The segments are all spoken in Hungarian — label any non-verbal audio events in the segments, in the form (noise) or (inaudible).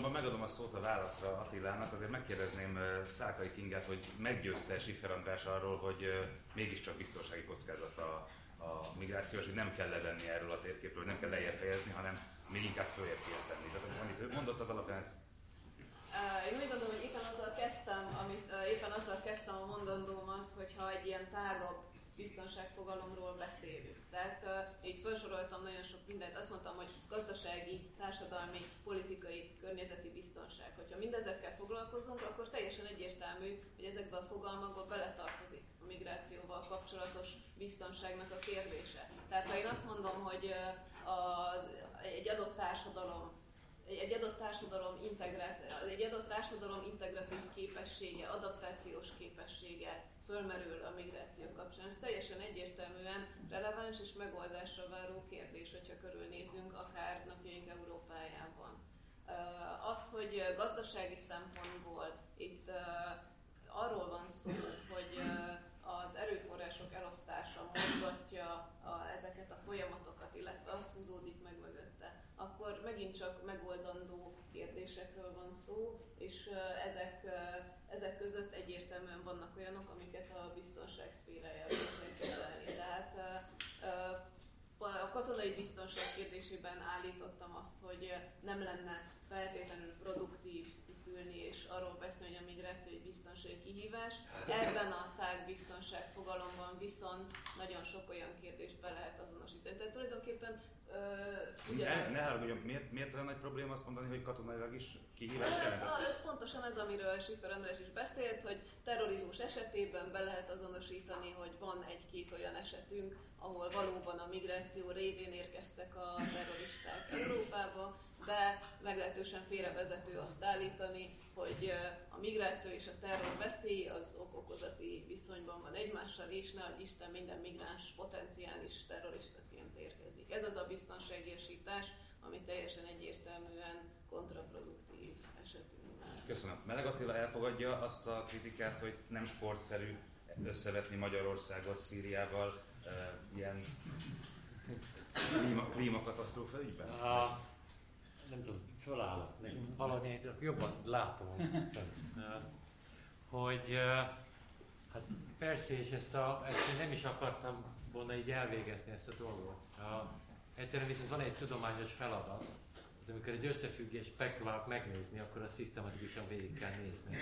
azonban megadom a szót a válaszra Attilának, azért megkérdezném Szákai Kingát, hogy meggyőzte Siffer András arról, hogy mégiscsak biztonsági kockázat a, a migrációs, hogy nem kell levenni erről a térképről, nem kell lejjebb helyezni, hanem még inkább följebb kell tenni. Tehát amit ő mondott, az alapján ez én úgy gondolom, hogy éppen azzal kezdtem, amit, éppen azzal kezdtem a mondandómat, hogyha egy ilyen tágabb biztonságfogalomról beszélünk. Tehát uh, így felsoroltam nagyon sok mindent, azt mondtam, hogy gazdasági, társadalmi, politikai, környezeti biztonság. Hogyha mindezekkel foglalkozunk, akkor teljesen egyértelmű, hogy ezekbe a fogalmakba beletartozik a migrációval kapcsolatos biztonságnak a kérdése. Tehát ha én azt mondom, hogy az, egy adott társadalom egy adott társadalom, egy adott társadalom integratív képessége, adaptációs képessége fölmerül a migráció kapcsán. Ez teljesen egyértelműen releváns és megoldásra váró kérdés, hogyha körülnézünk akár napjaink Európájában. Az, hogy gazdasági szempontból itt arról van szó, hogy az erőforrások elosztása mozgatja a, ezeket a folyamatokat, illetve az húzódik meg mögötte, akkor megint csak megoldandó kérdésekről van szó, és ezek, egyértelműen vannak olyanok, amiket a biztonság szférájában kell kezelni. Tehát a katonai biztonság kérdésében állítottam azt, hogy nem lenne feltétlenül produktív ülni és arról beszélni, hogy a migráció egy biztonsági kihívás. Ebben a tág biztonság fogalomban viszont nagyon sok olyan kérdést be lehet azonosítani. Tehát tulajdonképpen Uh, ugye, ne, ne haragudjon, miért, miért olyan nagy probléma azt mondani, hogy katonailag is kihívás ez, ez, ez pontosan ez, amiről Siffer András is beszélt, hogy terrorizmus esetében be lehet azonosítani, hogy van egy-két olyan esetünk, ahol valóban a migráció révén érkeztek a terroristák Európába, de meglehetősen félrevezető azt állítani, hogy a migráció és a terror veszély az ok-okozati viszonyban van egymással, és ne Isten minden migráns potenciális terroristaként érkezik. Ez az a biztonságérsítás, ami teljesen egyértelműen kontraproduktív esetünkben. Köszönöm. Meleg Attila elfogadja azt a kritikát, hogy nem sportszerű összevetni Magyarországot Szíriával e, ilyen klíma, klímakatasztrófa ügyben? A, nem tudom, fölállok, nem, valami jobban látom, hogy hát persze, és ezt, a, ezt én nem is akartam volna így elvégezni ezt a dolgot. A, egyszerűen viszont van egy tudományos feladat, hogy amikor egy összefüggést megpróbálok megnézni, akkor a szisztematikusan végig kell nézni.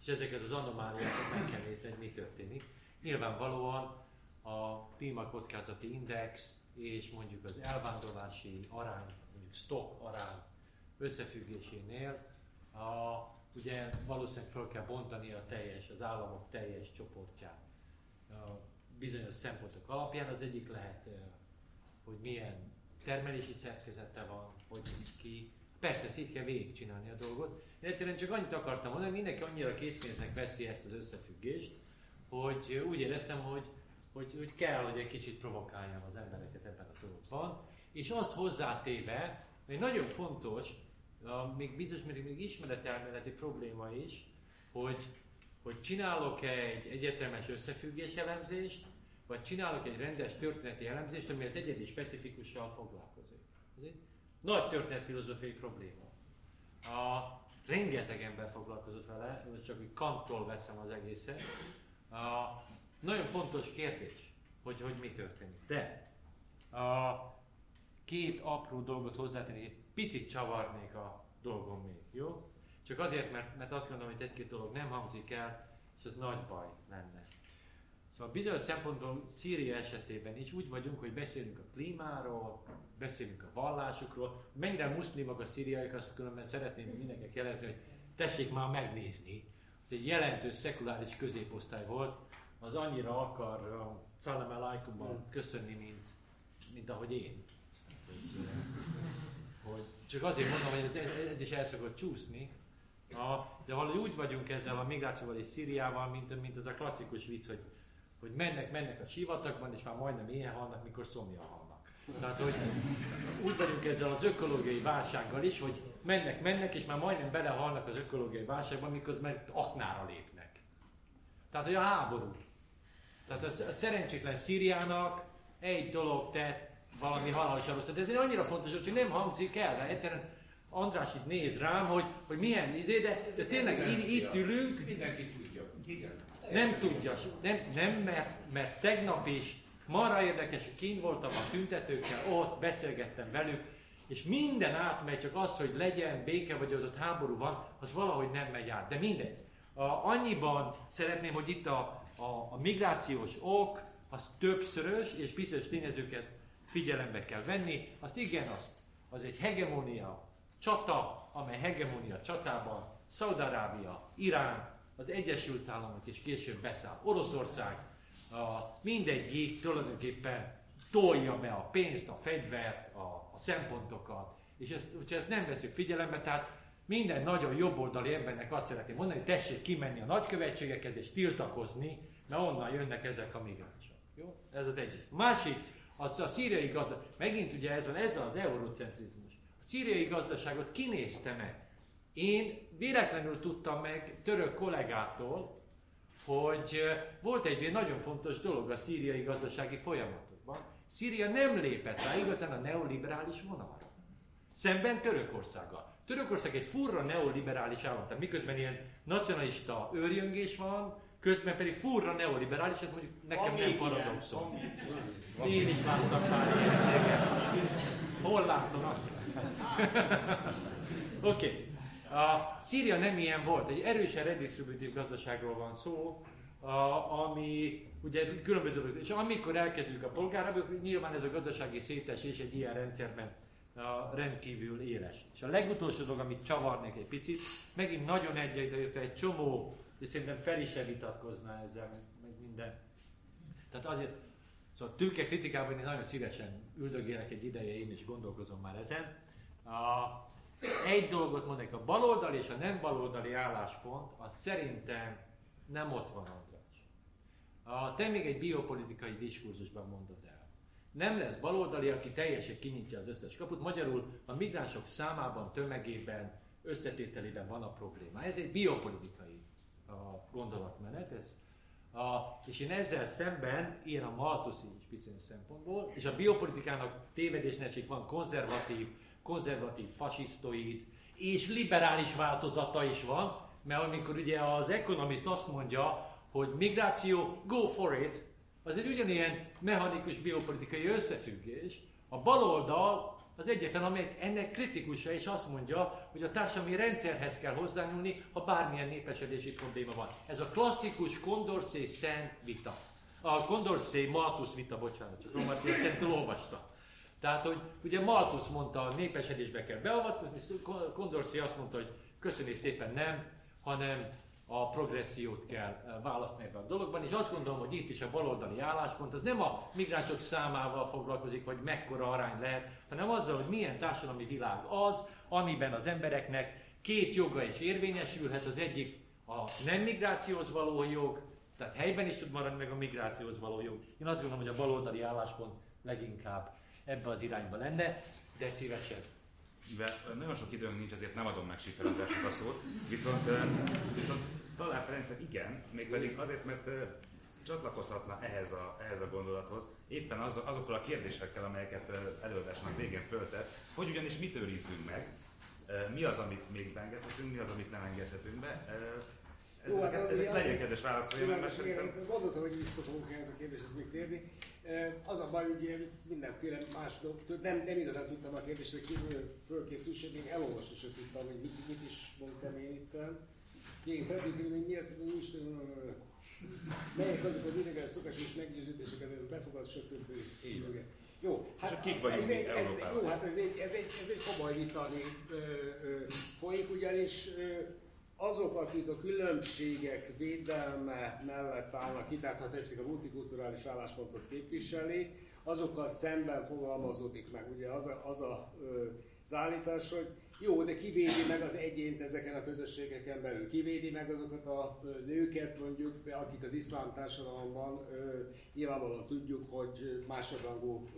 És ezeket az anomáliákat meg kell nézni, hogy mi történik. Nyilvánvalóan a klímakockázati index és mondjuk az elvándorlási arány stock arány összefüggésénél a, ugye valószínűleg fel kell bontani a teljes, az államok teljes csoportját a bizonyos szempontok alapján. Az egyik lehet, hogy milyen termelési szerkezete van, hogy néz ki. Persze, ezt így kell végigcsinálni a dolgot. Én egyszerűen csak annyit akartam mondani, hogy mindenki annyira készpénznek veszi ezt az összefüggést, hogy úgy éreztem, hogy, hogy, hogy kell, hogy egy kicsit provokáljam az embereket ebben a dologban és azt hozzátéve, hogy nagyon fontos, a, még bizonyos még, még ismeretelméleti probléma is, hogy, hogy csinálok egy egyetemes összefüggés elemzést, vagy csinálok egy rendes történeti elemzést, ami az egyedi specifikussal foglalkozik. Ez egy nagy történetfilozófiai probléma. A, rengeteg ember foglalkozott vele, most csak úgy kantól veszem az egészet. A, nagyon fontos kérdés, hogy, hogy mi történik. De a, két apró dolgot hozzátenni, picit csavarnék a dolgom még, jó? Csak azért, mert, mert azt gondolom, hogy egy-két dolog nem hangzik el, és ez nagy baj lenne. Szóval bizonyos szempontból Szíria esetében is úgy vagyunk, hogy beszélünk a klímáról, beszélünk a vallásokról, mennyire muszlimok a szíriaiak, azt különben szeretném mindenkinek jelezni, hogy tessék már megnézni, hogy egy jelentős szekuláris középosztály volt, az annyira akar a Szalem alaikummal köszönni, mint, mint ahogy én hogy csak azért mondom, hogy ez, ez is el szokott csúszni, a, de valahogy úgy vagyunk ezzel a migrációval és Szíriával, mint, mint ez a klasszikus vicc, hogy, hogy mennek, mennek a sivatagban, és már majdnem ilyen halnak, mikor szomja halnak. Tehát, hogy úgy vagyunk ezzel az ökológiai válsággal is, hogy mennek, mennek, és már majdnem belehalnak az ökológiai válságban, mikor meg aknára lépnek. Tehát, hogy a háború. Tehát a szerencsétlen Szíriának egy dolog tett valami halálosan rossz. De ez annyira fontos, hogy nem hangzik el, de egyszerűen András itt néz rám, hogy, hogy milyen izé, de, de tényleg itt, itt ülünk. Mindenki tudja. Igen. Nem tudja, nem, nem mert, mert tegnap is marra érdekes, hogy kint voltam a tüntetőkkel, ott beszélgettem velük, és minden átmegy, csak az, hogy legyen béke, vagy ott háború van, az valahogy nem megy át. De mindegy. A, annyiban szeretném, hogy itt a, a, a migrációs ok, az többszörös, és bizonyos tényezőket figyelembe kell venni. Azt igen, azt, az egy hegemónia csata, amely hegemónia csatában Szaudarábia, Irán, az Egyesült Államok és később beszáll Oroszország, a, mindegyik tulajdonképpen tolja be a pénzt, a fegyvert, a, a szempontokat, és ezt, hogyha ezt nem veszük figyelembe, tehát minden nagyon jobboldali embernek azt szeretném mondani, hogy tessék kimenni a nagykövetségekhez és tiltakozni, mert onnan jönnek ezek a migránsok. Jó? Ez az egyik. Másik, az a szíriai gazdaság, megint ugye ez van, ez az eurocentrizmus. A szíriai gazdaságot kinézte meg. Én véletlenül tudtam meg török kollégától, hogy volt egy nagyon fontos dolog a szíriai gazdasági folyamatokban. Szíria nem lépett rá igazán a neoliberális vonalra. Szemben Törökországgal. Törökország egy furra neoliberális állam, tehát miközben ilyen nacionalista őrjöngés van, közben pedig furra neoliberális, ez mondjuk nekem nem paradoxon. Én is láttam már ilyeneket. Hol láttam azt? (laughs) Oké. Okay. A Szíria nem ilyen volt, egy erősen redistributív gazdaságról van szó, a, ami ugye különböző, és amikor elkezdjük a polgárabb, nyilván ez a gazdasági szétesés egy ilyen rendszerben a rendkívül éles. És a legutolsó dolog, amit csavarnék egy picit, megint nagyon egyetért egy csomó, és szerintem fel is vitatkozna ezzel, meg, minden. Tehát azért, szóval tőke kritikában én nagyon szívesen üldögélek egy ideje, én is gondolkozom már ezen. A, egy dolgot mondok, a baloldali és a nem baloldali álláspont, az szerintem nem ott van, András. A, te még egy biopolitikai diskurzusban mondod el. Nem lesz baloldali, aki teljesen kinyitja az összes kaput. Magyarul a migránsok számában, tömegében, összetételében van a probléma. Ez egy biopolitikai a gondolatmenet, ez a, és én ezzel szemben, ilyen a Malthuszi is bizonyos szempontból, és a biopolitikának tévedésnek van konzervatív, konzervatív, fasisztoid, és liberális változata is van, mert amikor ugye az Economist azt mondja, hogy migráció, go for it, az egy ugyanilyen mechanikus biopolitikai összefüggés. A baloldal az egyetlen, amely ennek kritikusa, és azt mondja, hogy a társadalmi rendszerhez kell hozzányúlni, ha bármilyen népesedési probléma van. Ez a klasszikus Condorcet-Szent vita. A Condorcet-Malthus vita, bocsánat, csak Romácia Szentől olvasta. Tehát, hogy ugye Malthus mondta, a népesedésbe kell beavatkozni, Condorcet azt mondta, hogy köszönés szépen nem, hanem a progressziót kell eh, választani ebben a dologban, és azt gondolom, hogy itt is a baloldali álláspont az nem a migránsok számával foglalkozik, vagy mekkora arány lehet, hanem azzal, hogy milyen társadalmi világ az, amiben az embereknek két joga is érvényesülhet, az egyik a nem migrációhoz való jog, tehát helyben is tud maradni meg a migrációhoz való jog. Én azt gondolom, hogy a baloldali álláspont leginkább ebbe az irányba lenne, de szívesen mivel nagyon sok időnk nincs, ezért nem adom meg Sifer Andrásnak a szót, viszont, viszont Talán Ferencnek igen, mégpedig azért, mert csatlakozhatna ehhez a, ehhez a gondolathoz, éppen az, azokkal a kérdésekkel, amelyeket előadásnak végén föltett, hogy ugyanis mit őrizzünk meg, mi az, amit még beengedhetünk, mi az, amit nem engedhetünk be. Ez, Jó, hát, ezek legyen kedves válaszolja mert szerintem... Gondoltam, hogy vissza fogunk ehhez a kérdéshez még térni. Az a baj, hogy mindenféle más dolgot, nem, nem igazán tudtam a kérdésre kívül fölkészülni, még elolvasni sem tudtam, hogy mit, mit is mondtam én itt. Én pedig még miért hogy is melyek azok az ideges szokásos meggyőződések, amelyek befogad, stb. Jó, hát kik vagyunk ez, egy, ez, jó, hát ez egy, ez egy, ez egy komoly vita, ami folyik, ugyanis ö, azok, akik a különbségek védelme mellett állnak ki, tehát ha tetszik a multikulturális álláspontot képviseli, azokkal szemben fogalmazódik meg. Ugye az a, az a az állítás, hogy jó, de kivédi meg az egyént ezeken a közösségeken belül, kivédi meg azokat a nőket mondjuk, akik az iszlám társadalomban nyilvánvalóan tudjuk, hogy másodrangú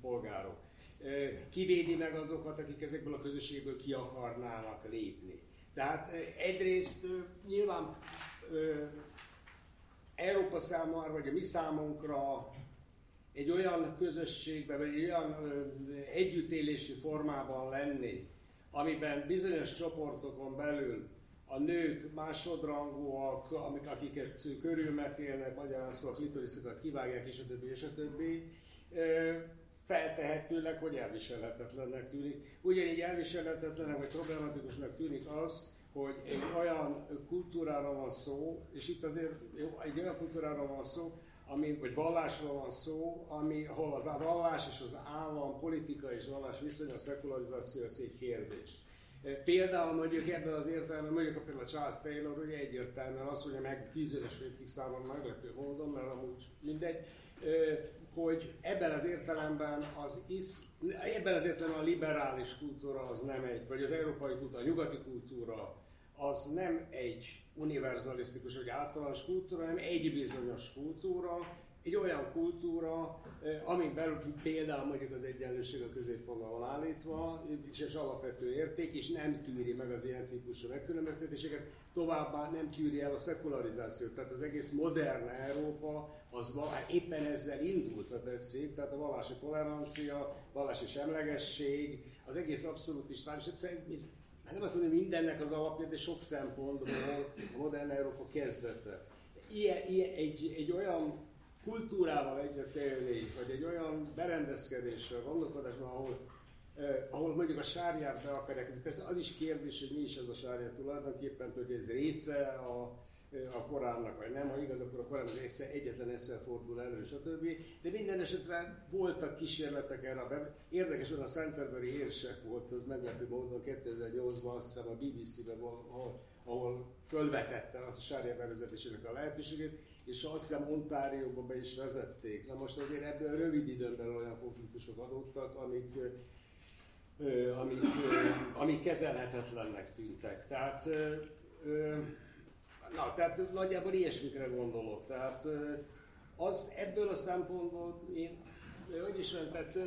polgárok. Kivédi meg azokat, akik ezekből a közösségből ki akarnának lépni. Tehát egyrészt nyilván Európa számára, vagy a mi számunkra egy olyan közösségben, vagy egy olyan együttélési formában lenni, amiben bizonyos csoportokon belül a nők másodrangúak, amik, akiket körülmetélnek, magyarán szóval klitoriszokat kivágják, és a többi, és a többi, feltehetőleg, hogy elviselhetetlennek tűnik. Ugyanígy elviselhetetlennek vagy problematikusnak tűnik az, hogy egy olyan kultúrára van szó, és itt azért egy olyan kultúrára van szó, ami, vagy vallásról van szó, ami, ahol az a vallás és az állam, politika és vallás viszony, a szekularizáció az egy kérdés. Például mondjuk ebben az értelemben, mondjuk például Charles Taylor ugye egyértelműen azt mondja meg bizonyos végig számomra meglepő módon, mert amúgy mindegy, hogy ebben az értelemben az is, ebben az értelemben a liberális kultúra az nem egy, vagy az európai kultúra, a nyugati kultúra az nem egy univerzalisztikus vagy általános kultúra, hanem egy bizonyos kultúra, egy olyan kultúra, amin belül például mondjuk az egyenlőség a középpontban van állítva, és ez alapvető érték, és nem tűri meg az ilyen típusú megkülönböztetéseket, továbbá nem tűri el a szekularizációt. Tehát az egész modern Európa az hát éppen ezzel indult, ha tetszik, tehát a vallási tolerancia, vallási semlegesség, az egész abszolút is hát nem azt mondom, mindennek az alapja, de sok szempontból a modern Európa kezdete. Ilyen, ilyen, egy, egy olyan kultúrával együtt élni, vagy egy olyan berendezkedéssel, gondolkodásban, ahol, eh, ahol mondjuk a sárját be akarják, persze az is kérdés, hogy mi is ez a sárját tulajdonképpen, hogy ez része a, eh, a Koránnak, vagy nem, ha igaz, akkor a Korán része egyetlen egyszer fordul elő, stb. De minden esetre voltak kísérletek erre. Érdekes, hogy a Centerbury érsek volt, az meglepő módon 2008-ban, azt hiszem a BBC-ben, ahol, fölvetette azt a sárja bevezetésének a lehetőségét, és azt hiszem Ontárióba be is vezették. Na most azért ebből rövid időn belül olyan konfliktusok adottak, amik, amik, amik kezelhetetlennek tűntek. Tehát, na, tehát nagyjából ilyesmikre gondolok. Tehát az ebből a szempontból én, hogy is mondjam, tehát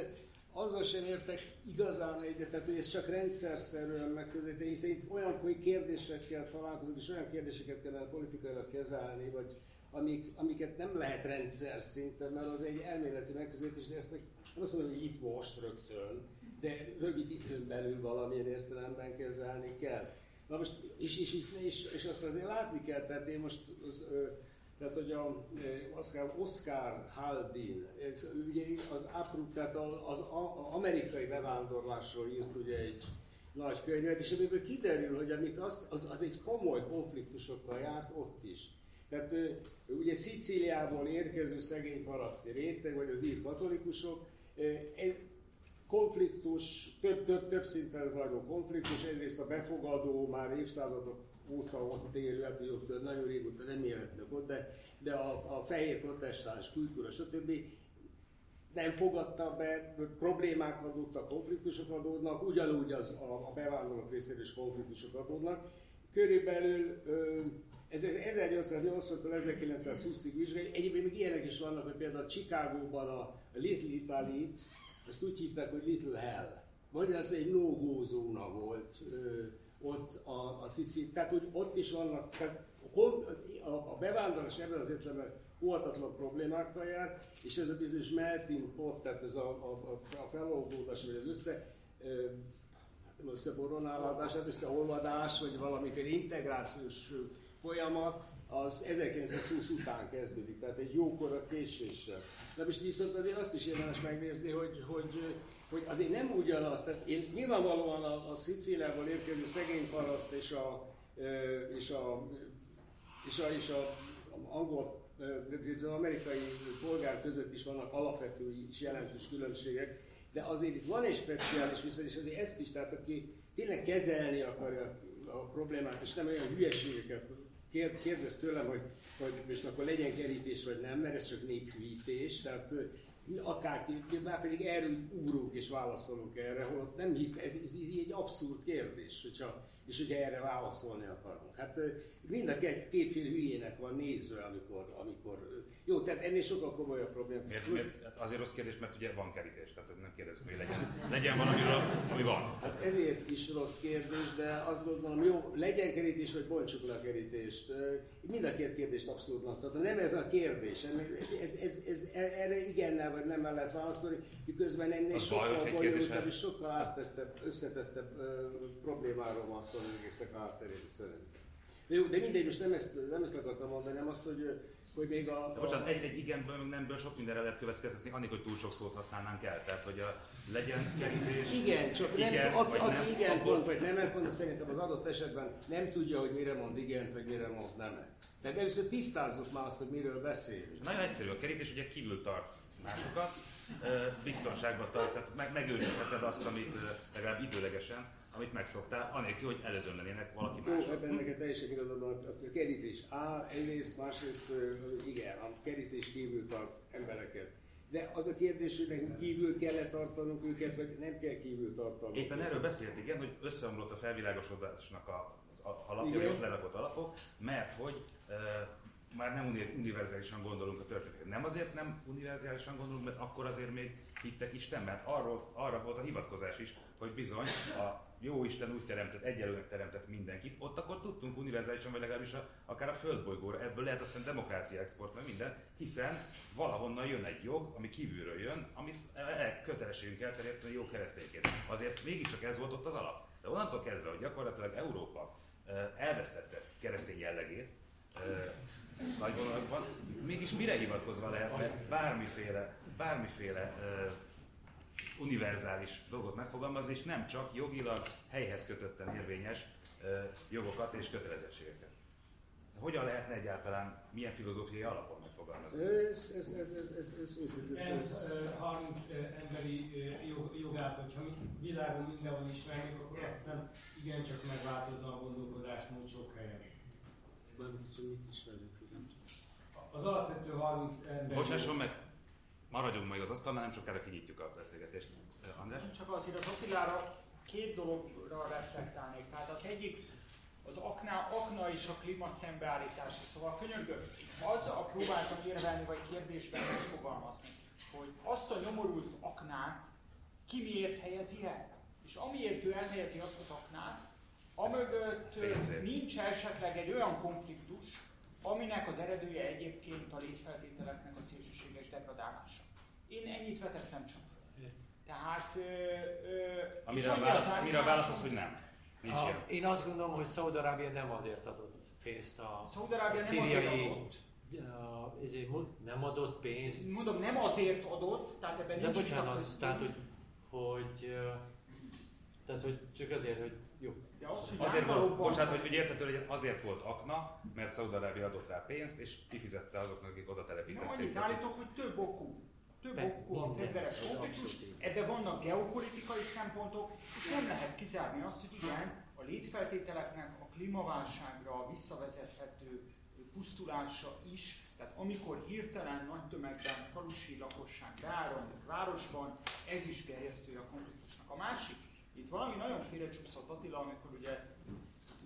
azzal sem értek igazán egyet, tehát hogy ez csak rendszerszerűen megközelíteni, hiszen itt olyan kérdésekkel találkozunk, és olyan kérdéseket kellene politikailag kezelni, vagy amik, amiket nem lehet rendszer szinten, mert az egy elméleti megközelítés, de ezt meg nem azt mondom, hogy itt most rögtön, de rövid időn belül valamilyen értelemben kezelni kell. Na most, és, és, és, és, és azt azért látni kell, tehát én most, az, tehát hogy a Oscar, Oscar Haldin, ugye az Apruk, tehát az, amerikai bevándorlásról írt ugye egy nagy könyvet, és amiből kiderül, hogy amit az, az, az egy komoly konfliktusokkal járt ott is. Tehát ő, ugye Szicíliából érkező szegény paraszti réteg, vagy az ír katolikusok, konfliktus, több, több, több szinten zajló konfliktus, egyrészt a befogadó, már évszázadok óta ott élő, hát ott nagyon régóta nem élhetnek ott, de, de a, a fehér protestáns kultúra, stb. nem fogadta be, problémák adódtak, konfliktusok adódnak, ugyanúgy az a, a bevándorlók részéről is konfliktusok adódnak. Körülbelül ö, ez 1880-tól 1920-ig vizsgálja. Egyébként még ilyenek is vannak, hogy például Chicagóban a Little Italy-t, ezt úgy hívták, hogy Little Hell. Vagy ez egy no volt ott a, a Szicíli. Tehát, hogy ott is vannak, tehát a, a bevándorlás ebben az értelemben óvatatlan problémákkal jár, és ez a bizonyos melting pot, tehát ez a, a, a felolgódás, vagy az össze, hát összeboronálódás, hát összeolvadás, vagy valamiféle integrációs folyamat az 1920 után kezdődik, tehát egy jókora késéssel. De most viszont azért azt is érdemes megnézni, hogy, hogy, hogy azért nem ugyanaz, tehát én nyilvánvalóan a, a Szicíliából érkező szegény paraszt és a, és a, és a, és a angol az amerikai polgár között is vannak alapvető és jelentős különbségek, de azért itt van egy speciális viszony, és azért ezt is, tehát aki tényleg kezelni akarja a problémát, és nem olyan hülyeségeket kérdez tőlem, hogy, hogy most akkor legyen kerítés vagy nem, mert ez csak néphűítés, tehát akárki, már pedig erről úrunk és válaszolunk erre, holott nem hisz, ez, ez, ez egy abszurd kérdés, hogyha és ugye erre válaszolni akarunk. Hát mind a két, kétféle hülyének van nézve, amikor, amikor jó, tehát ennél sokkal komolyabb probléma. Miért, miért? Hát azért rossz kérdés, mert ugye van kerítés, tehát nem kérdezünk, hogy legyen, legyen valami, ami van. Hát ezért is rossz kérdés, de azt gondolom, jó, legyen kerítés, vagy bontsuk le a kerítést. Mind a két kérdést abszurdnak tartom. Nem ez a kérdés. Ez, ez, ez, erre igennel vagy nem lehet válaszolni, miközben ennél az sokkal bonyolultabb és sokkal áttettebb, összetettebb problémáról van szó, egésznek átterjedő szerintem. De jó, de mindegy, most nem ezt, nem ezt akartam mondani, nem azt, hogy hogy még a... De bocsánat, egy, egy igenből, nemből sok mindenre lehet következni, annélkül, hogy túl sok szót használnánk el. Tehát, hogy a, legyen kerítés... Igen, csak nem, igen, aki, aki nem, igen akkor... mond, vagy nem mond, szerintem az adott esetben nem tudja, hogy mire mond igen, vagy mire mond nem. Tehát először tisztázzuk már azt, hogy miről beszélünk. Nagyon egyszerű, a kerítés ugye kívül tart másokat, biztonságban tart, tehát meg, megőrizheted azt, amit legalább időlegesen amit megszoktál, anélkül, hogy előzönlenének valaki más. Jó, ebben neked teljesen igazad van, a kerítés áll, egyrészt, másrészt igen, a kerítés kívül tart embereket. De az a kérdés, hogy nekünk kívül kell tartanunk őket, vagy nem kell kívül tartanunk. Éppen erről beszélt, igen, hogy összeomlott a felvilágosodásnak a, az alapja, az lerakott alapok, mert hogy már nem univerzálisan gondolunk a történetre. Nem azért nem univerzálisan gondolunk, mert akkor azért még hittek Isten, mert arról, arra volt a hivatkozás is, hogy bizony a jó Isten úgy teremtett, egyelőnek teremtett mindenkit, ott akkor tudtunk univerzálisan, vagy legalábbis a, akár a földbolygóra, ebből lehet aztán demokrácia export, meg minden, hiszen valahonnan jön egy jog, ami kívülről jön, amit kötelességünk elterjeszteni jó keresztényként. Azért mégiscsak ez volt ott az alap. De onnantól kezdve, hogy gyakorlatilag Európa elvesztette keresztény jellegét, nagy vonalakban, mégis mire hivatkozva lehet bármiféle, bármiféle univerzális dolgot megfogalmazni, és nem csak jogilag helyhez kötötten érvényes jogokat és kötelezettségeket. Hogyan lehetne egyáltalán, milyen filozófiai alapon megfogalmazni? Ez, ez, ez, ez, ez, ez, ez, ez, ez 30 emberi jogát, hogyha világon mindenhol ismerjük, akkor azt hiszem igencsak megváltozna a gondolkodásmód sok helyen. Az alapvető 30 ember... Bocsásson meg, maradjunk meg az asztalnál, nem sokára kinyitjuk a beszélgetést. András? Csak azért az Attilára két dologra reflektálnék. Tehát az egyik az akna, akna és a klíma szembeállítása. Szóval könyörgöm, azzal próbáltam érvelni, vagy kérdésben megfogalmazni, hogy azt a nyomorult aknát ki miért helyezi el. És amiért ő elhelyezi azt az aknát, amögött nincs esetleg egy olyan konfliktus, aminek az eredője egyébként a létfeltételeknek a szélsőséges degradálása. Én ennyit vetettem csak fel. Tehát... Ö, ö, amire, a válasz, amire a válasz az, hogy nem. Nincs a, én azt gondolom, hogy Szaudarábia nem azért adott pénzt a, a szíriai... Nem. Uh, ezért nem adott pénzt. Mondom, nem azért adott, tehát ebben De nincs bocsánat, tehát, hogy, hogy, tehát, hogy csak azért, hogy jó. De az, hogy azért volt, bocsánat, hogy, hogy értető legyen, azért volt akna, mert Szaudarábia adott rá pénzt, és kifizette azoknak, akik oda telepítették. Nem, annyit állítok, hogy több okú több okú a fegyveres konfliktus, ebben vannak geopolitikai szempontok, és nem lehet kizárni azt, hogy igen, a létfeltételeknek a klímaválságra visszavezethető pusztulása is, tehát amikor hirtelen nagy tömegben falusi lakosság beáram egy városban, ez is gerjesztő a konfliktusnak. A másik, itt valami nagyon félrecsúszott Attila, amikor ugye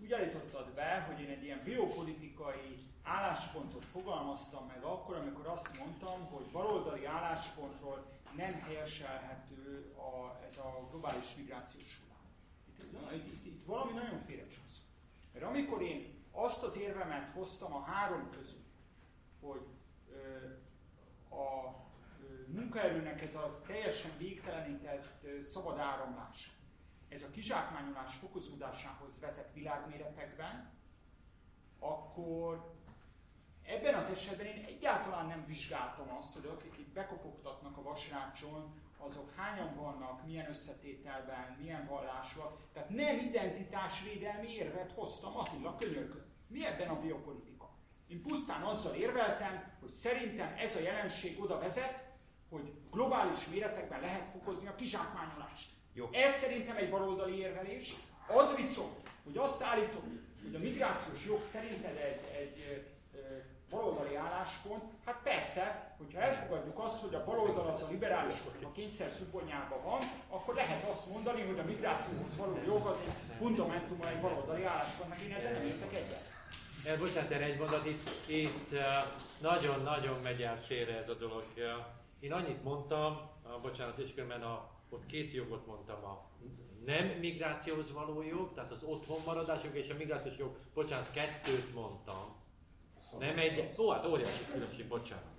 úgy állítottad be, hogy én egy ilyen biopolitikai álláspontot fogalmaztam meg akkor, amikor azt mondtam, hogy baloldali álláspontról nem helyeselhető a, ez a globális migrációs hullám. Itt, itt, itt, itt valami nagyon félrecsúszott. Mert amikor én azt az érvemet hoztam a három közül, hogy ö, a ö, munkaerőnek ez a teljesen végtelenített ö, szabad áramlása, ez a kizsákmányolás fokozódásához vezet világméretekben, akkor ebben az esetben én egyáltalán nem vizsgáltam azt, hogy akik itt bekopogtatnak a vasrácson, azok hányan vannak, milyen összetételben, milyen vallásúak. Tehát nem identitásvédelmi érvet hoztam Attila könyörgön. Mi ebben a biopolitika? Én pusztán azzal érveltem, hogy szerintem ez a jelenség oda vezet, hogy globális méretekben lehet fokozni a kizsákmányolást. Jó. Ez szerintem egy baloldali érvelés. Az viszont, hogy azt állítom, hogy a migrációs jog szerinted egy, egy baloldali álláspont, hát persze, hogyha elfogadjuk azt, hogy a baloldal az a liberálisok a kényszer szubonyában van, akkor lehet azt mondani, hogy a migrációhoz való jog az egy fundamentuma egy baloldali álláspontnak. Én ezzel nem értek egyet. Eh, bocsánat, erre egy mondat, itt, itt eh, nagyon-nagyon megy el félre ez a dolog. Eh, Én annyit mondtam, a, bocsánat, és különben a, ott két jogot mondtam, a nem migrációhoz való jog, tehát az otthon maradások és a migrációs jog, bocsánat, kettőt mondtam. Nem egy, ó, hát óriási különbség, bocsánat.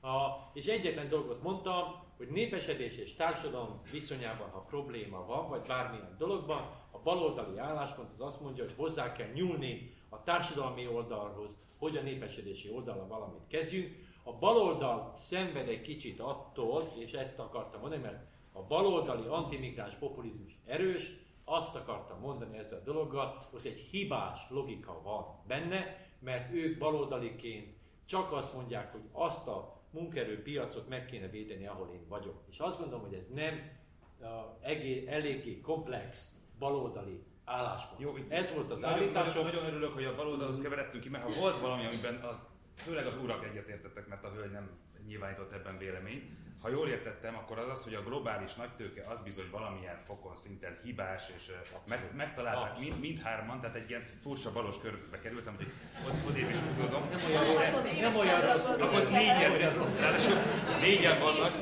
A, és egyetlen dolgot mondtam, hogy népesedés és társadalom viszonyában, ha probléma van, vagy bármilyen dologban, a baloldali álláspont az azt mondja, hogy hozzá kell nyúlni a társadalmi oldalhoz, hogy a népesedési oldalra valamit kezdjünk. A baloldal szenved egy kicsit attól, és ezt akartam mondani, mert a baloldali antimigráns populizmus erős, azt akartam mondani ezzel a dologgal, hogy egy hibás logika van benne, mert ők baloldaliként csak azt mondják, hogy azt a munkerőpiacot meg kéne védeni, ahol én vagyok. És azt gondolom, hogy ez nem uh, egé, eléggé komplex baloldali álláspont. Jó, ez volt az nagyon, állításom. Nagyon, nagyon örülök, hogy a baloldalhoz keveredtünk ki, mert ha volt valami, amiben a, főleg az urak egyetértettek, mert a hölgy nem nyilvánított ebben véleményt. Ha jól értettem, akkor az az, hogy a globális nagytőke az bizony valamilyen fokon szinten hibás, és meg, megtalálták mind, mindhárman, tehát egy ilyen furcsa balos körbe kerültem, hogy ott, odébb is húzódom. Nem olyan, nem, nem olyan rossz. Akkor négyen, ráadásul négyen vannak.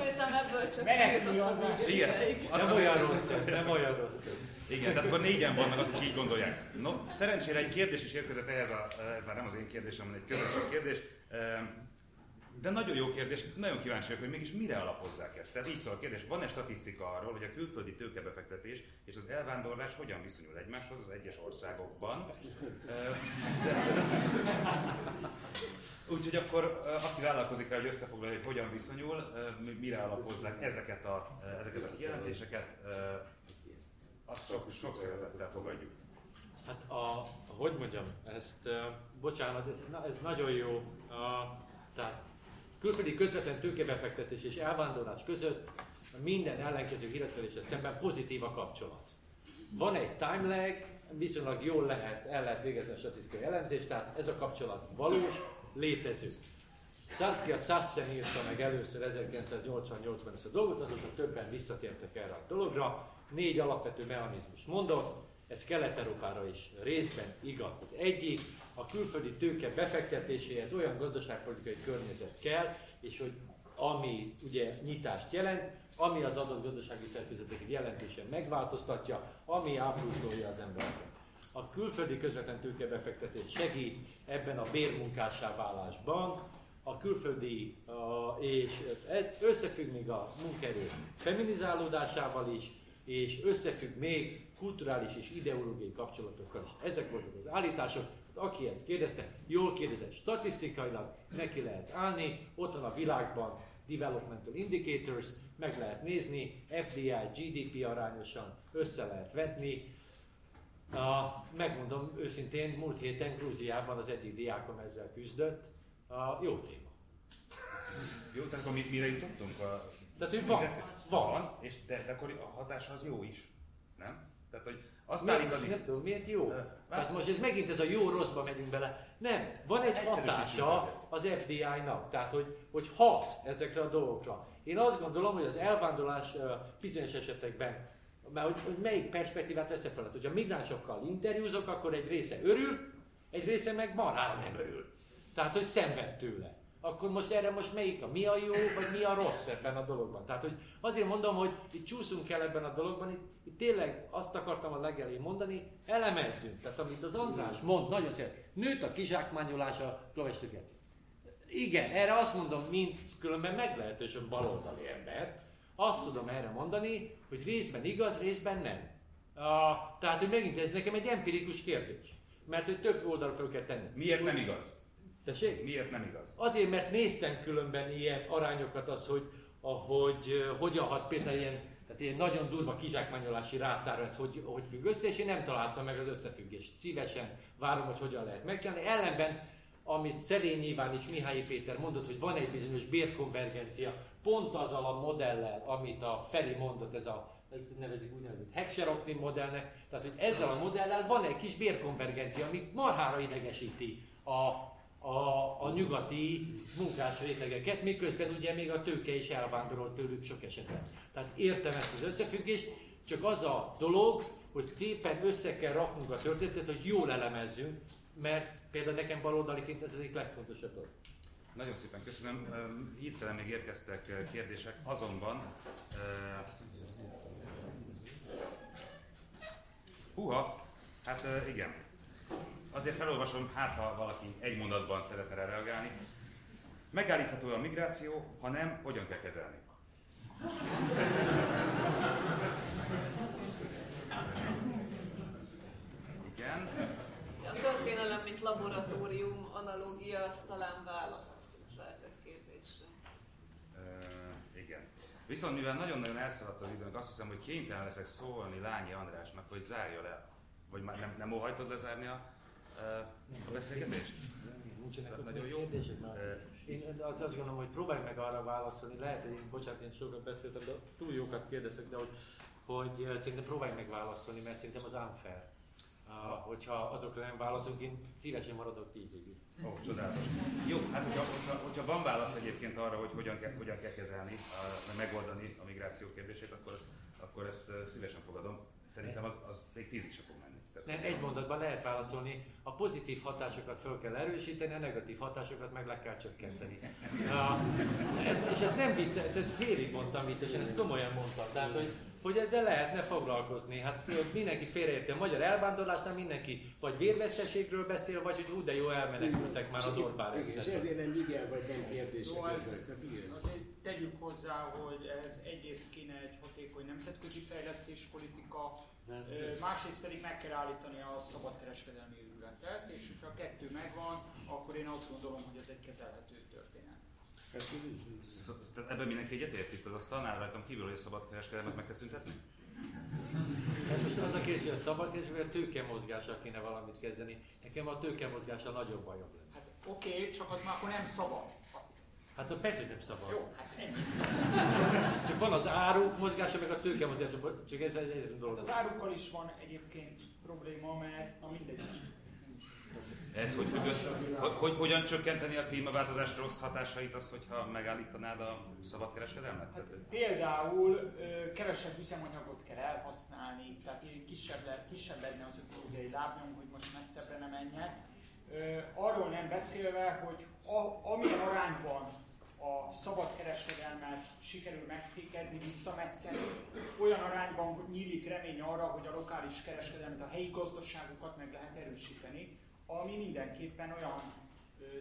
Igen, Nem olyan rossz, nem olyan rossz. Igen, tehát akkor négyen vannak, akik így gondolják. No, szerencsére egy kérdés is érkezett ehhez, a, ez már nem az én kérdésem, hanem egy közösség kérdés. De nagyon jó kérdés, nagyon kíváncsi vagyok, hogy mégis mire alapozzák ezt. Tehát így szól a kérdés, van-e statisztika arról, hogy a külföldi tőkebefektetés és az elvándorlás hogyan viszonyul egymáshoz az egyes országokban? Úgyhogy akkor, aki vállalkozik rá, hogy összefoglalja, hogy hogyan viszonyul, mi- mire alapozzák ezeket a, ezeket a kijelentéseket, azt sok, sok szeretettel fogadjuk. Hát a, hogy mondjam, ezt, bocsánat, ez, na, ez nagyon jó. Uh, tehát külföldi közvetlen tőkebefektetés és elvándorlás között minden ellenkező híreszteléssel szemben pozitív a kapcsolat. Van egy time lag, viszonylag jól lehet, el lehet végezni a statisztikai elemzést, tehát ez a kapcsolat valós, létező. Saskia Sassen írta meg először 1988-ban ezt a dolgot, azóta többen visszatértek erre a dologra. Négy alapvető mechanizmus mondott, ez Kelet-Európára is részben igaz. Az egyik, a külföldi tőke befektetéséhez olyan gazdaságpolitikai környezet kell, és hogy ami ugye nyitást jelent, ami az adott gazdasági szerkezeteket jelentősen megváltoztatja, ami ábrúzolja az embereket. A külföldi közvetlen tőkebefektetés segít ebben a bérmunkássá válásban, a külföldi és ez összefügg még a munkaerő feminizálódásával is, és összefügg még kulturális és ideológiai kapcsolatokkal is. Ezek voltak az állítások. Aki ezt kérdezte, jól kérdezett, statisztikailag neki lehet állni, ott van a világban Developmental Indicators, meg lehet nézni, FDI, GDP arányosan össze lehet vetni. Uh, megmondom őszintén, múlt héten Grúziában az egyik diákom ezzel küzdött. Uh, jó téma. Jó, tehát akkor mi, mire jutottunk? A... Tehát, hogy van, van. van és de, de akkor a hatása az jó is, nem? Tehát, hogy azt Miért, állítani... nem tudom, miért jó? Ö, Tehát most ez megint ez a jó rosszba megyünk bele. Nem, van egy hatása az FDI-nak, tehát hogy, hogy hat ezekre a dolgokra. Én azt gondolom, hogy az elvándorlás bizonyos esetekben, mert hogy, hogy melyik perspektívát veszek fel, hogyha migránsokkal interjúzok, akkor egy része örül, egy része meg marhára nem örül. Tehát, hogy szenved tőle. Akkor most erre most melyik a mi a jó, vagy mi a rossz ebben a dologban. Tehát, hogy azért mondom, hogy itt csúszunk el ebben a dologban, itt, itt tényleg azt akartam a legelején mondani, elemezzünk. Tehát, amit az András mond, nagyon szép, nőtt a kizsákmányolás a klovestüket. Igen, erre azt mondom, mint különben meglehetősen baloldali ember, azt tudom erre mondani, hogy részben igaz, részben nem. Uh, tehát, hogy megint ez nekem egy empirikus kérdés. Mert hogy több oldalra fel kell tenni. Miért nem igaz? Tessék? Miért nem igaz? Azért, mert néztem különben ilyen arányokat, az, hogy ahogy hogyan hat például ilyen, tehát ilyen nagyon durva kizsákmányolási rátára ez hogy, hogy függ össze, és én nem találtam meg az összefüggést. Szívesen várom, hogy hogyan lehet megcsinálni. Ellenben, amit Szerény nyilván is Mihály Péter mondott, hogy van egy bizonyos bérkonvergencia, pont azzal a modellel, amit a Feri mondott, ez a ezt nevezik úgynevezett Heckscher modellnek, tehát hogy ezzel a modellel van egy kis bérkonvergencia, ami marhára idegesíti a a, a nyugati munkás rétegeket, miközben ugye még a tőke is elvándorolt tőlük sok esetben. Tehát értem ezt az összefüggést, csak az a dolog, hogy szépen össze kell raknunk a történetet, hogy jól elemezzünk, mert például nekem baloldaliként ez az egyik legfontosabb dolog. Nagyon szépen köszönöm. Hirtelen még érkeztek kérdések, azonban Húha, hát igen. Azért felolvasom, hát ha valaki egy mondatban szeretne reagálni. Megállítható a migráció, ha nem, hogyan kell kezelni? Igen. A történelem, mint laboratórium analógia, az talán válasz feltett kérdésre. Uh, igen. Viszont mivel nagyon-nagyon elszaladt az időnk, azt hiszem, hogy kénytelen leszek szólni Lányi Andrásnak, hogy zárja le. Vagy már nem, nem óhajtod lezárni a, a beszélgetést? Nincsenek nagyon jó kérdések már. Én azt, azt gondolom, hogy próbálj meg arra válaszolni. Lehet, hogy én, bocsánat, én sokat beszéltem, de túl jókat kérdezek, de hogy, hogy szerintem próbálj meg válaszolni, mert szerintem az unfair. Uh, hogyha azokra nem válaszolunk, én szívesen maradok tíz évig. Ó, oh, csodálatos. Jó, hát hogyha, hogyha, hogyha van válasz egyébként arra, hogy hogyan kell, hogyan kell kezelni, uh, megoldani a migráció kérdését, akkor, akkor ezt szívesen fogadom. Szerintem az, az még tízig sem fog menni. Nem, egy mondatban lehet válaszolni. A pozitív hatásokat fel kell erősíteni, a negatív hatásokat meg le kell csökkenteni. (laughs) Uh, ez, és ez nem vicces, ez félig mondtam viccesen, ezt komolyan mondtam. Tehát, hogy hogy ezzel lehetne foglalkozni. Hát mindenki félreérti a magyar elvándorlásnál, mindenki vagy vérveszteségről beszél, vagy hogy úgy de jó elmenekültek már az Orbán És ezért nem igen, vagy nem kérdések. Jó, ez, azért tegyük hozzá, hogy ez egyrészt kéne egy hatékony nemzetközi fejlesztéspolitika, másrészt pedig meg kell állítani a szabadkereskedelmi őrületet, és ha a kettő megvan, akkor én azt gondolom, hogy ez egy kezelhető tehát ebben mindenki egyetért itt az asztalnál rajtam kívül, hogy a szabadkereskedelmet meg kell szüntetni? Ez most az a kérdés, hogy a szabadkereskedelmet a tőke mozgással kéne valamit kezdeni. Nekem a tőke mozgása nagyobb bajom lenne. Hát oké, okay, csak az már akkor nem szabad. Hát a persze, hogy nem szabad. Jó, hát ennyi. csak van az áru mozgása, meg a tőke mozgása, csak ez egy, egy dolog. Az árukkal is van egyébként probléma, mert na mindegy is. Ez hogy? Hogy, hogy, hogyan csökkenteni a klímaváltozás rossz hatásait az, hogyha megállítanád a szabadkereskedelmet? Hát, például kevesebb üzemanyagot kell elhasználni, tehát kisebb, le, kisebb lenne az ökológiai lábnyom, hogy most messzebbre nem menjek. Arról nem beszélve, hogy a, amilyen arányban a szabadkereskedelmet sikerül megfékezni, visszametszeni, olyan arányban nyílik remény arra, hogy a lokális kereskedelmet, a helyi gazdaságokat meg lehet erősíteni ami mindenképpen olyan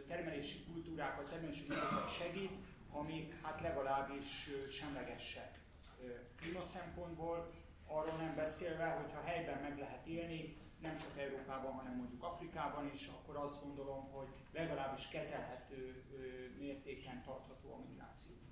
termelési kultúrákat, termelési kultúrákat segít, amik hát legalábbis semlegesek klíma szempontból, arról nem beszélve, hogyha helyben meg lehet élni, nem csak Európában, hanem mondjuk Afrikában is, akkor azt gondolom, hogy legalábbis kezelhető mértéken tartható a migráció.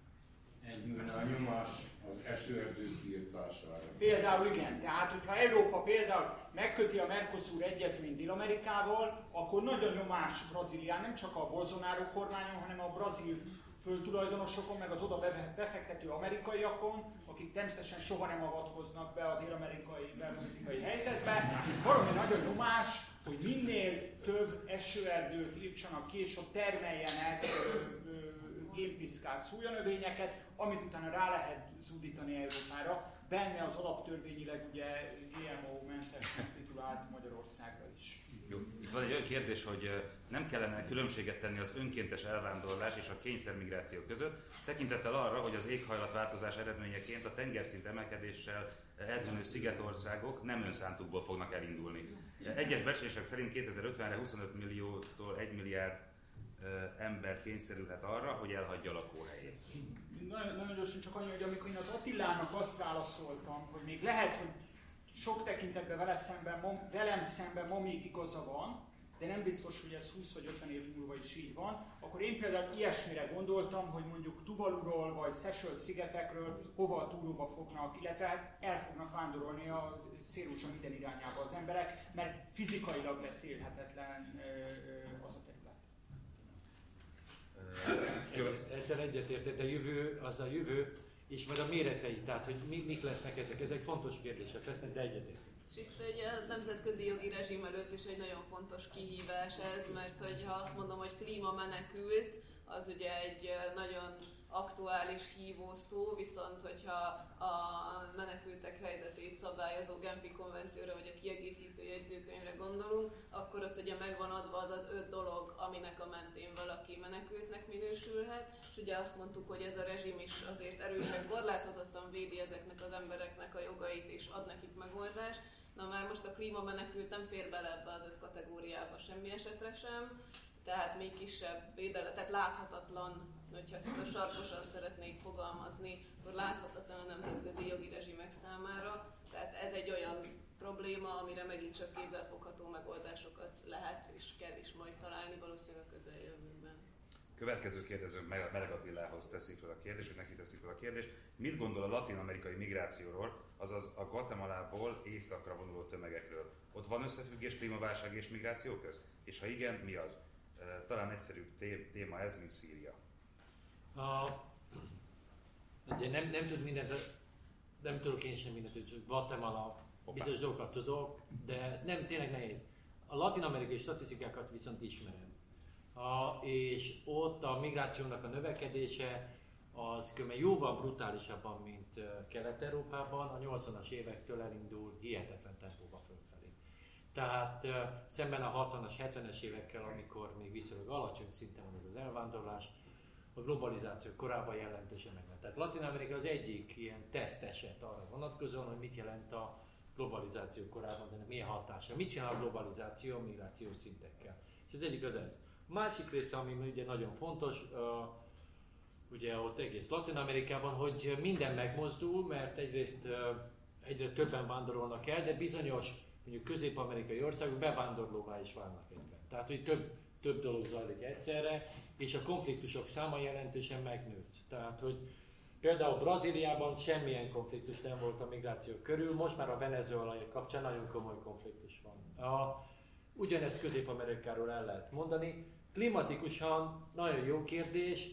Enyhülne a nyomás az esőerdők kiirtására. Például igen, tehát hogyha Európa például megköti a Mercosur egyezményt Dél-Amerikával, akkor nagyon nyomás Brazílián, nem csak a Bolsonaro kormányon, hanem a brazil földtulajdonosokon, meg az oda befektető amerikaiakon, akik természetesen soha nem avatkoznak be a dél-amerikai belpolitikai helyzetbe. Valami nagyon nyomás, hogy minél több esőerdőt írtsanak ki, és ott termeljenek génpiszkált szójanövényeket, amit utána rá lehet zúdítani Európára. Benne az alaptörvényileg ugye GMO-mentes titulált Magyarországra is. Jó. Itt van egy olyan kérdés, hogy nem kellene különbséget tenni az önkéntes elvándorlás és a kényszermigráció között, tekintettel arra, hogy az éghajlatváltozás eredményeként a tengerszint emelkedéssel eltűnő szigetországok nem önszántukból fognak elindulni. Egyes becslések szerint 2050-re 25 milliótól 1 milliárd ember kényszerülhet arra, hogy elhagyja a lakóhelyét. Nagyon, nagyon gyorsan csak annyi, hogy amikor én az Attilának azt válaszoltam, hogy még lehet, hogy sok tekintetben vele szemben, velem szemben ma még igaza van, de nem biztos, hogy ez 20 vagy 50 év múlva is így van, akkor én például ilyesmire gondoltam, hogy mondjuk Tuvaluról vagy Seychelles szigetekről hova a túróba fognak, illetve hát el fognak vándorolni a szélúsa minden irányába az emberek, mert fizikailag lesz élhetetlen az a Egyszer egyetértett, a jövő, az a jövő, és majd a méretei, tehát hogy mi, mik lesznek ezek, ez egy fontos kérdések lesznek, de egyetértünk. És itt egy a nemzetközi jogi rezsim előtt is egy nagyon fontos kihívás ez, mert hogyha azt mondom, hogy klíma menekült, az ugye egy nagyon aktuális hívó szó, viszont hogyha a menekültek helyzetét szabályozó Genfi konvencióra vagy a kiegészítő jegyzőkönyvre gondolunk, akkor ott ugye megvan adva az az öt dolog, aminek a mentén valaki menekültnek minősülhet, és ugye azt mondtuk, hogy ez a rezsim is azért erősen korlátozottan védi ezeknek az embereknek a jogait és ad nekik megoldást, Na már most a klímamenekült nem fér bele ebbe az öt kategóriába semmi esetre sem, tehát még kisebb védele, tehát láthatatlan, hogyha ezt a sarkosan szeretnék fogalmazni, akkor láthatatlan a nemzetközi jogi rezsimek számára. Tehát ez egy olyan probléma, amire megint csak kézzelfogható megoldásokat lehet és kell is majd találni valószínűleg a közeljövőben. Következő kérdező Meleg Attilához teszi fel a kérdést, vagy neki teszi fel a kérdést. Mit gondol a latin-amerikai migrációról, azaz a Guatemalából északra vonuló tömegekről? Ott van összefüggés klímaválság és migráció közt? És ha igen, mi az? Talán egyszerűbb téma ez, mint Szíria. A, ugye nem, nem tud mindent, nem tudok én sem mindent, hogy Guatemala, bizonyos dolgokat tudok, de nem, tényleg nehéz. A latin-amerikai statisztikákat viszont ismerem. A, és ott a migrációnak a növekedése az kb. jóval brutálisabban, mint Kelet-Európában, a 80-as évektől elindul hihetetlen tempóba fölfelé. Tehát szemben a 60-as, 70-es évekkel, amikor még viszonylag alacsony szinten van ez az elvándorlás, a globalizáció korában jelentősen meg. Tehát Latin Amerika az egyik ilyen teszteset arra vonatkozóan, hogy mit jelent a globalizáció korában, de milyen hatása. Mit csinál a globalizáció a migrációs szintekkel. És az egyik az ez. A másik része, ami ugye nagyon fontos, ugye ott egész Latin Amerikában, hogy minden megmozdul, mert egyrészt egyre többen vándorolnak el, de bizonyos mondjuk közép-amerikai országok bevándorlóvá is válnak egyben. Tehát, hogy több, több dolog zajlik egyszerre, és a konfliktusok száma jelentősen megnőtt. Tehát, hogy például Brazíliában semmilyen konfliktus nem volt a migráció körül, most már a venezuelai kapcsán nagyon komoly konfliktus van. A, ugyanezt Közép-Amerikáról el lehet mondani. Klimatikusan nagyon jó kérdés,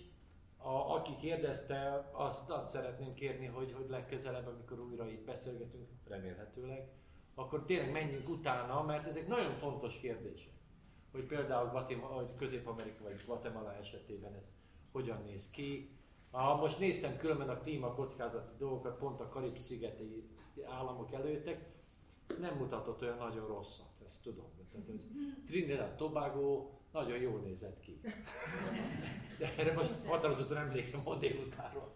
a, aki kérdezte, azt, azt szeretném kérni, hogy, hogy legközelebb, amikor újra itt beszélgetünk, remélhetőleg, akkor tényleg menjünk utána, mert ezek nagyon fontos kérdések hogy például hogy Közép-Amerika vagy Guatemala esetében ez hogyan néz ki. Ha most néztem különben a klímakockázati dolgokat, pont a Karib-szigeti államok előttek, nem mutatott olyan nagyon rosszat, ezt tudom. Tehát, hogy Trinidad Tobago nagyon jól nézett ki. De erre most határozottan emlékszem a délutáról.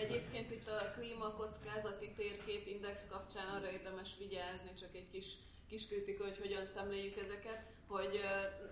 Egyébként itt a klímakockázati térképindex kapcsán arra érdemes vigyázni, csak egy kis, kis kritika, hogy hogyan szemléljük ezeket hogy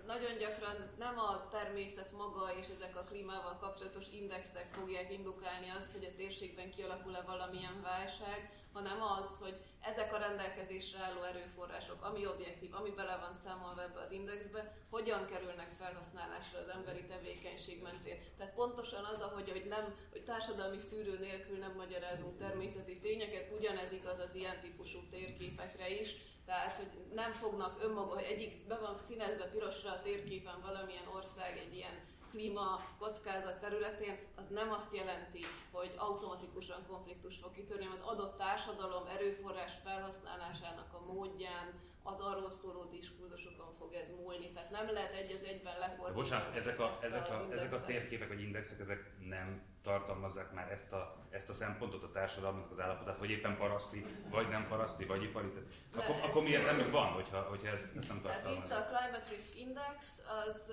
nagyon gyakran nem a természet maga és ezek a klímával kapcsolatos indexek fogják indukálni azt, hogy a térségben kialakul-e valamilyen válság, hanem az, hogy ezek a rendelkezésre álló erőforrások, ami objektív, ami bele van számolva ebbe az indexbe, hogyan kerülnek felhasználásra az emberi tevékenység mentén. Tehát pontosan az, ahogy, hogy, nem, hogy társadalmi szűrő nélkül nem magyarázunk természeti tényeket, ugyanez igaz az ilyen típusú térképekre is, tehát, hogy nem fognak önmaga, hogy egyik be van színezve pirosra a térképen valamilyen ország egy ilyen klíma kockázat területén, az nem azt jelenti, hogy automatikusan konfliktus fog kitörni, az adott társadalom erőforrás felhasználásának a módján, az arról szóló diskurzusokon fog ez múlni. Tehát nem lehet egy az egyben lefordítani. Bocsánat, ezek a, ezek, a, ezek a térképek vagy indexek, ezek nem tartalmazzák már ezt a, ezt a szempontot a társadalomnak az állapotát, hogy éppen paraszti, vagy nem paraszti, vagy ipari. Akkor, akkor mi értelmük van, hogyha, hogyha ez, ezt nem tartalmazza? Tehát itt a Climate Risk Index, az,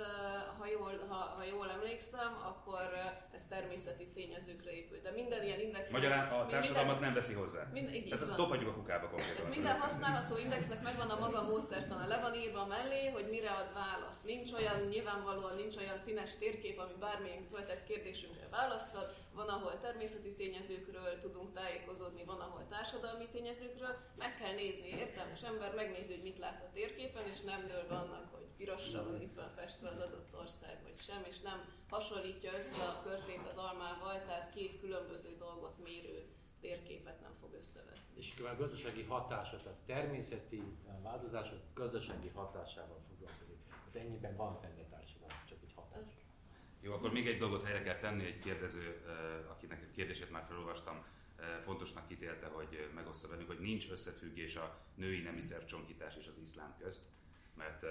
ha jól, ha, ha jól emlékszem, akkor ez természeti tényezőkre épül. De minden ilyen index... Magyarán a társadalmat minden, nem veszi hozzá. Mind, így, Tehát azt dobhatjuk a kukába konkrétan. Minden használható indexnek megvan a maga módszertana. Le van írva mellé, hogy mire ad választ. Nincs olyan, nyilvánvalóan nincs olyan színes térkép, ami bármilyen föltett kérdésünkre választhat van, ahol természeti tényezőkről tudunk tájékozódni, van, ahol társadalmi tényezőkről. Meg kell nézni, értelmes ember megnézi, hogy mit lát a térképen, és nem dől annak, hogy pirosra van itt festve az adott ország, vagy sem, és nem hasonlítja össze a körtét az almával, tehát két különböző dolgot mérő térképet nem fog összevetni. És a gazdasági hatása, tehát természeti változások gazdasági hatásával foglalkozik. Tehát ennyiben van benne társadalom, csak egy hatás. Jó, akkor még egy dolgot helyre kell tenni, egy kérdező, akinek a kérdését már felolvastam, fontosnak kitélte, hogy megoszta velünk, hogy nincs összefüggés a női nemi szervcsonkítás és az iszlám közt, mert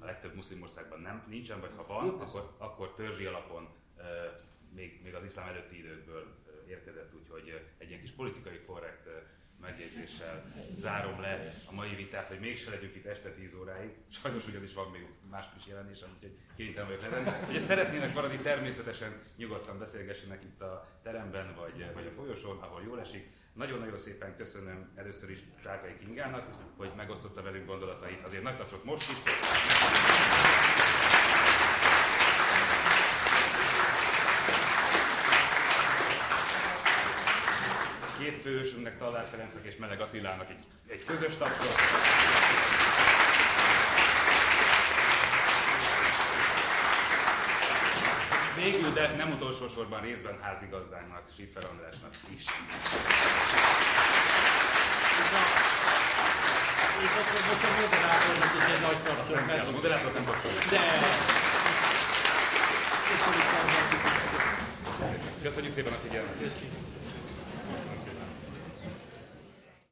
a legtöbb muszlim országban nem, nincsen, vagy ha van, akkor, akkor törzsi alapon még, még az iszlám előtti időkből érkezett, úgyhogy egy ilyen kis politikai korrekt megjegyzéssel zárom le a mai vitát, hogy mégse legyünk itt este 10 óráig. Sajnos ugyanis van még más is jelenésem, úgyhogy kénytelen vagyok lezenni. Hogyha szeretnének maradni, természetesen nyugodtan beszélgessenek itt a teremben, vagy, vagy a folyosón, ahol jól esik. Nagyon-nagyon szépen köszönöm először is Csákai Kingának, hogy megosztotta velünk gondolatait. Azért nagy tapsot most is. Két fősünknek, Tallár Ferencnek és Meleg Attilának egy, egy közös tapsot. Végül, de nem utolsó sorban részben házigazdánknak, Siffer Andrásnak is. És akkor most a moderátornak is egy nagy tapsot. Nem, a moderátor nem tapsolja. De... Köszönjük szépen a figyelmet! Köszönjük.